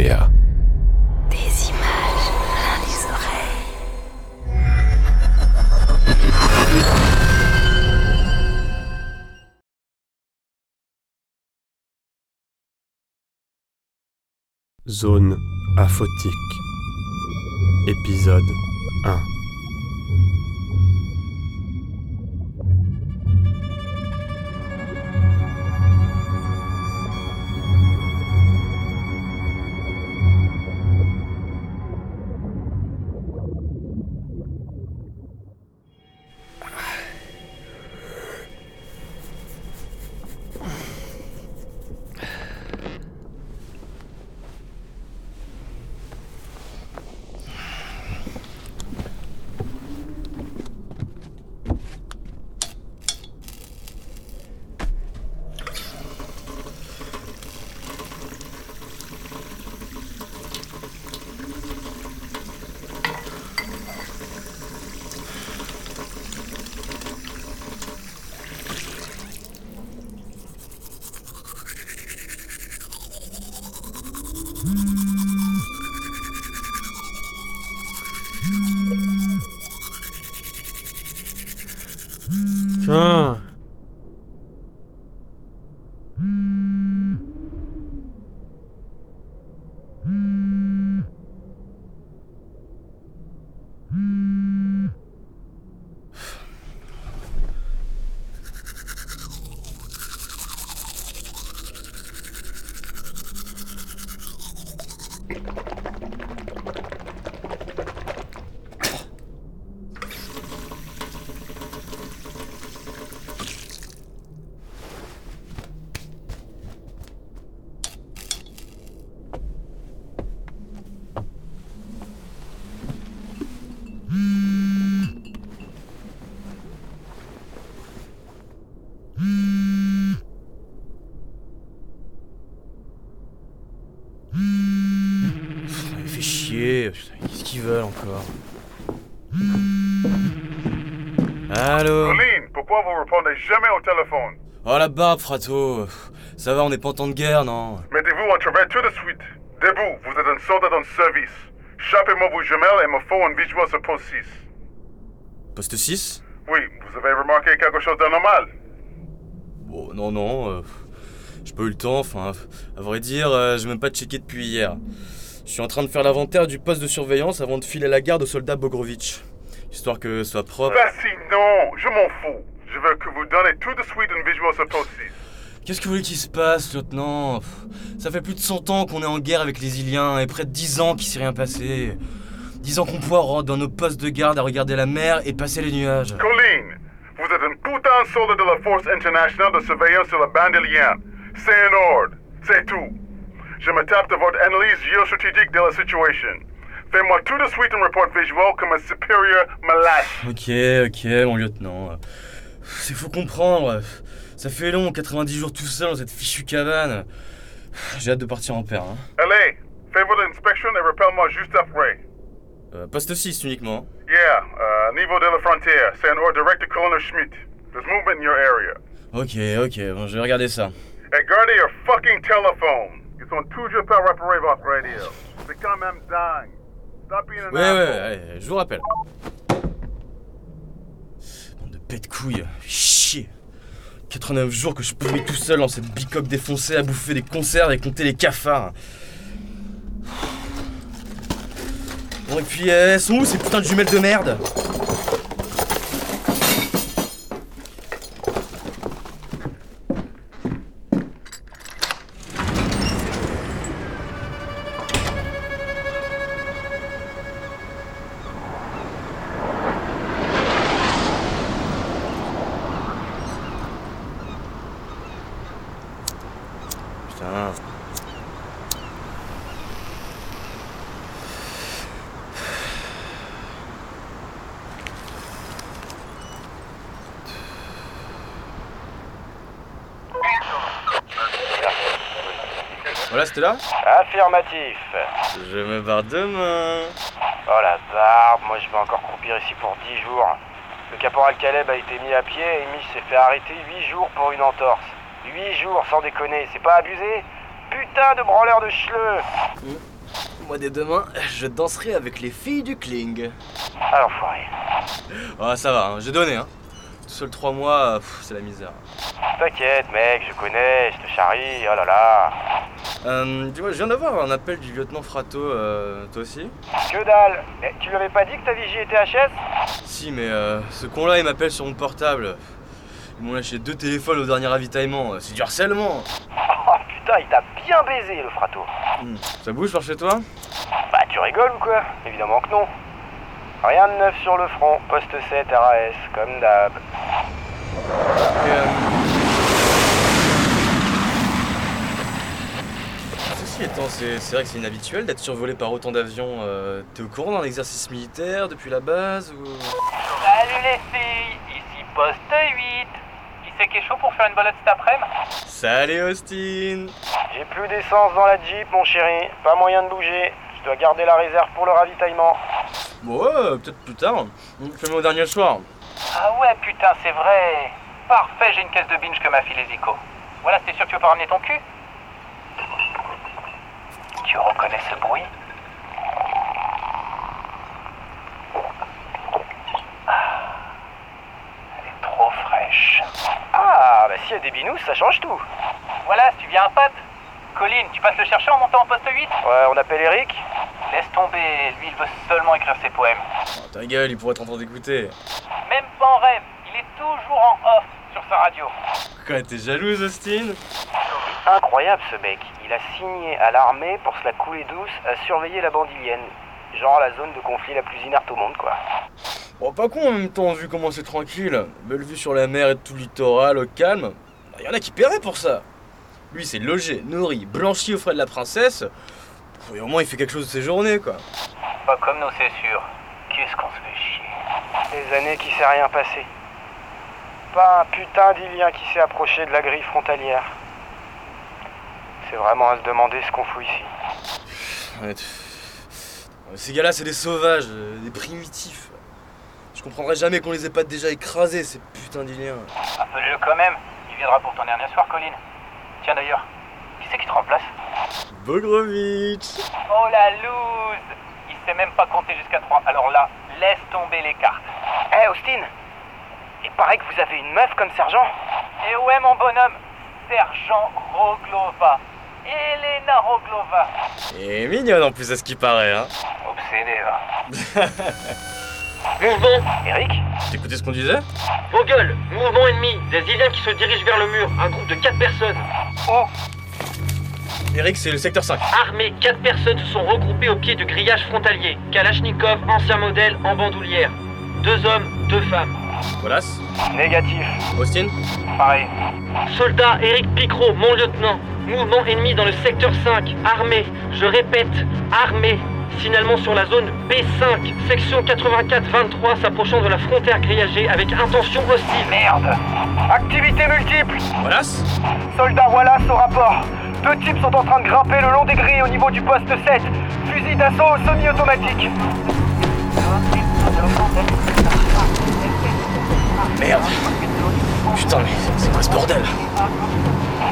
Nouméa. Des images plein les oreilles. Zone aphotique. Épisode 1. Chier. Qu'est-ce qu'ils veulent encore Allô Colline, pourquoi vous répondez jamais au téléphone Oh la barbe, frato. Ça va, on n'est pas en temps de guerre, non Mettez-vous à travers tout de suite. Debout, vous êtes un soldat en service. Chapez-moi vos jumelles et me faut un visuel sur poste 6. Poste 6 Oui, vous avez remarqué quelque chose d'anormal Bon, non, non. euh, J'ai pas eu le temps, enfin. À vrai dire, euh, j'ai même pas checké depuis hier. Je suis en train de faire l'inventaire du poste de surveillance avant de filer la garde au soldat Bogrovitch. Histoire que ce soit propre. Vas-y, non, je m'en fous. Je veux que vous donnez tout de suite un visuel sur poste 6. Qu'est-ce que vous voulez qu'il se passe, lieutenant? Pff, Ça fait plus de 100 ans qu'on est en guerre avec les Iliens et près de 10 ans qu'il s'est rien passé. 10 ans qu'on poireau dans nos postes de garde à regarder la mer et passer les nuages. Colline, vous êtes un putain de soldat de la Force internationale de surveillance sur la bande ilienne. C'est un ordre, c'est tout. Je me tape de votre analyse géostratégique de la situation. Faites-moi tout de suite un rapport visuel comme un supérieur lâche. Ok, ok, mon lieutenant. C'est faut comprendre. Ça fait long, 90 jours tout seul dans cette fichue cabane. J'ai hâte de partir en paire. Hein. Allez, fais votre inspection et rappelle-moi juste après. Euh, poste 6 uniquement. Yeah, uh, niveau de la frontière, c'est un ordre direct de Colonel Schmidt. There's movement in your area. Ok, ok, bon, je vais regarder ça. Et gardez your fucking téléphone. Ils sont toujours pas réparés votre radio. C'est quand même dingue. Stop being an Ouais, ouais, ouais, je vous rappelle. Bande de pète couilles, chier. 89 jours que je pourris tout seul dans cette bicoque défoncée à bouffer des conserves et compter les cafards. Bon, et puis, euh, elles sont où ces putains de jumelles de merde Putain. Voilà, c'était là Affirmatif. Je me barre demain. Oh la barbe, moi je vais encore croupir ici pour 10 jours. Le caporal Caleb a été mis à pied et Mich s'est fait arrêter 8 jours pour une entorse. 8 jours sans déconner, c'est pas abusé putain de branleur de chleux Moi, dès demain, je danserai avec les filles du Kling. Alors, foiré. Ah, ça va, hein, j'ai donné, hein. Tout seul trois mois, pff, c'est la misère. T'inquiète, mec, je connais, je te charrie, oh là là. Euh, dis-moi, je viens d'avoir un appel du lieutenant Frato, euh, toi aussi Que dalle Mais tu lui avais pas dit que ta vigie était HS Si, mais euh, ce con-là, il m'appelle sur mon portable. Ils m'ont lâché deux téléphones au dernier ravitaillement. C'est du harcèlement. Oh putain, il t'a bien baisé, le frato. Hmm, Ça bouge par chez toi? Bah, tu rigoles ou quoi? Évidemment que non. Rien de neuf sur le front, poste 7 RAS, comme d'hab. Et, Ceci étant, c'est vrai que c'est inhabituel d'être survolé par autant d'avions. Euh, T'es au courant d'un exercice militaire depuis la base ou... Salut les filles, ici poste 8. Qui c'est qui est chaud pour faire une balade cet après-midi? Salut Austin J'ai plus d'essence dans la Jeep, mon chéri. Pas moyen de bouger. Je dois garder la réserve pour le ravitaillement. Bon ouais, peut-être plus tard. Fais-moi au dernier soir. Ah ouais, putain, c'est vrai. Parfait, j'ai une caisse de binge que m'a filé Zico. Voilà, t'es sûr que tu veux pas ramener ton cul? Tu reconnais ce bruit Ah, Elle est trop fraîche. Ah, bah s'il y a des binous, ça change tout. Voilà, si tu viens un pote. Colline, tu passes le chercher en montant en poste 8 Ouais, on appelle Eric Laisse tomber, lui il veut seulement écrire ses poèmes. Oh, ta gueule, il pourrait être en train d'écouter. Même pas en rêve, il est toujours en off sur sa radio. Quoi, t'es jalouse Austin? Incroyable ce mec. Il a signé à l'armée pour se la couler douce à surveiller la bandilienne. Genre la zone de conflit la plus inerte au monde, quoi. Bon, pas con en même temps, vu comment c'est tranquille. Belle vue sur la mer et tout le littoral, au calme. Il y en a qui paieraient pour ça. Lui, c'est logé, nourri, blanchi aux frais de la princesse. Et au moins, il fait quelque chose de ses journées, quoi. Pas comme nous, c'est sûr. Qu'est-ce qu'on se fait chier. Des années qui s'est rien passé. Pas un putain d'Ilien qui s'est approché de la grille frontalière. C'est vraiment à se demander ce qu'on fout ici. Ouais. Ces gars-là, c'est des sauvages, euh, des primitifs. Je comprendrais jamais qu'on les ait pas déjà écrasés, ces putains d'Iliens. Appelle-le quand même. Il viendra pour ton dernier soir, Colline. Tiens d'ailleurs, qui c'est qui te remplace? Bogrovitch Oh la loose Il sait même pas compter jusqu'à 3. Alors là, laisse tomber les cartes. Eh Austin Il paraît que vous avez une meuf comme sergent Et ouais, mon bonhomme, Sergent Roglova. Elena Roglova. Et mignonne en plus, à ce qui paraît, hein. Obsédé, va. Mouvement, Eric T'écoutais ce qu'on disait? Vos gueules, mouvement ennemi, des Iliens qui se dirigent vers le mur, un groupe de 4 personnes. Oh, Eric, c'est le secteur 5. Armés, 4 personnes se sont regroupées au pied du grillage frontalier. Kalachnikov, ancien modèle, en bandoulière. Deux hommes, deux femmes. Voilà. Négatif. Austin pareil. Soldat Eric Picrot, mon lieutenant. Mouvement ennemi dans le secteur 5. Armé, je répète, armé. Signalement sur la zone B5, section 84-23, s'approchant de la frontière grillagée avec intention hostile. Merde. Activité multiple Voilà. Soldat Wallace au rapport. Deux types sont en train de grimper le long des grilles au niveau du poste 7. Fusil d'assaut semi-automatique. Merde Putain, mais c'est quoi ce bordel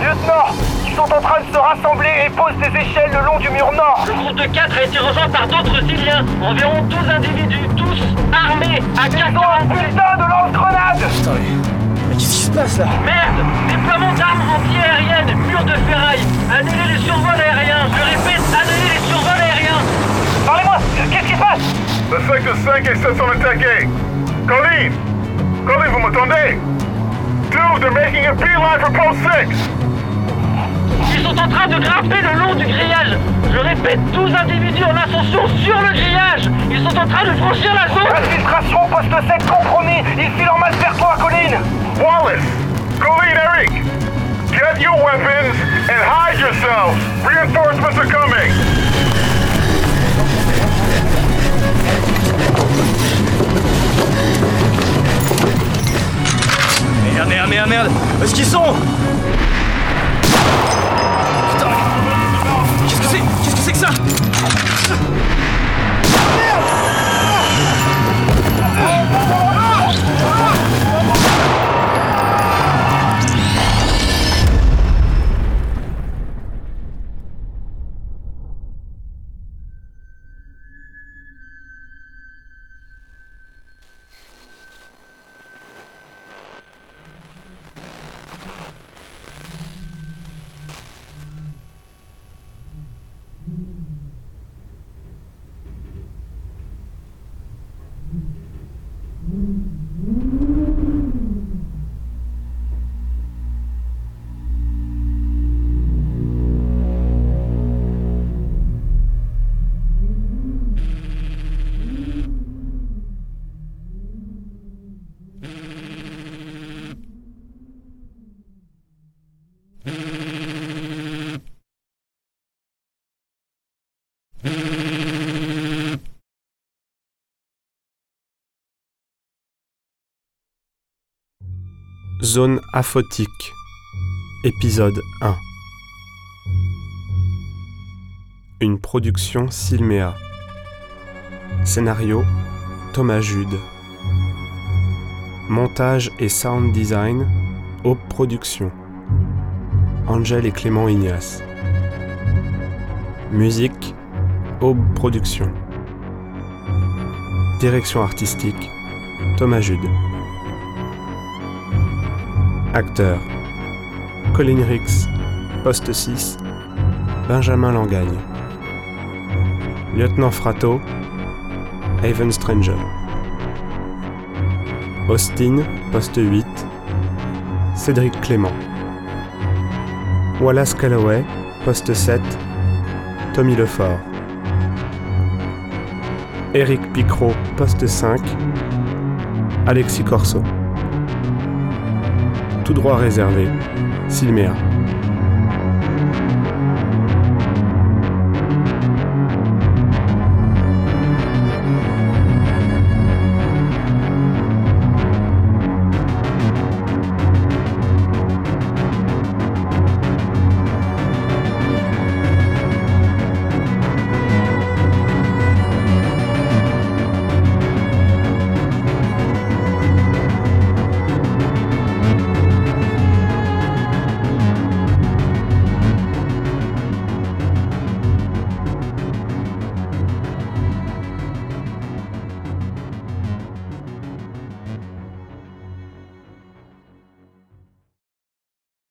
Lieutenant, ils sont en train de se rassembler et posent des échelles le long du mur nord. Le groupe de 4 a été rejoint par d'autres Iliens, environ 12 individus, tous armés à Ils ont un 4 putain de lance-grenade Putain, mais. Mais qu'est-ce qui se passe là Merde Déploiement d'armes anti-aériennes, mur de ferraille, annulez les survols aériens, je répète, annulez les survols aériens Parlez-moi, qu'est-ce qui se passe? Le secteur 5 et 7 sont attaqués. Colleen Colleen, vous m'entendez? Dude, they're making a beeline for post 6 Ils sont en train de grimper le long du grillage Je répète, 12 individus en ascension sur le grillage Ils sont en train de franchir la zone Infiltration poste 7 compromis. Ils filent en masse vers toi, Colline. Wallace! Colleen, Eric! Get your weapons and hide yourselves! Reinforcements Où Zone aphotique. Épisode 1. Une production Silmea. Scénario Thomas Jude. Montage et sound design Aube Production. Angèle et Clément Ignace. Musique Aube Production. Direction artistique Thomas Jude. Acteurs Colin Rix, poste 6, Benjamin Langagne. Lieutenant Frato, Haven Stranger. Austin, poste 8, Cédric Clément. Wallace Calloway, poste 7, Tommy Lefort. Eric Picrot, poste 5, Alexis Corso. Tout droit réservé, Silmea.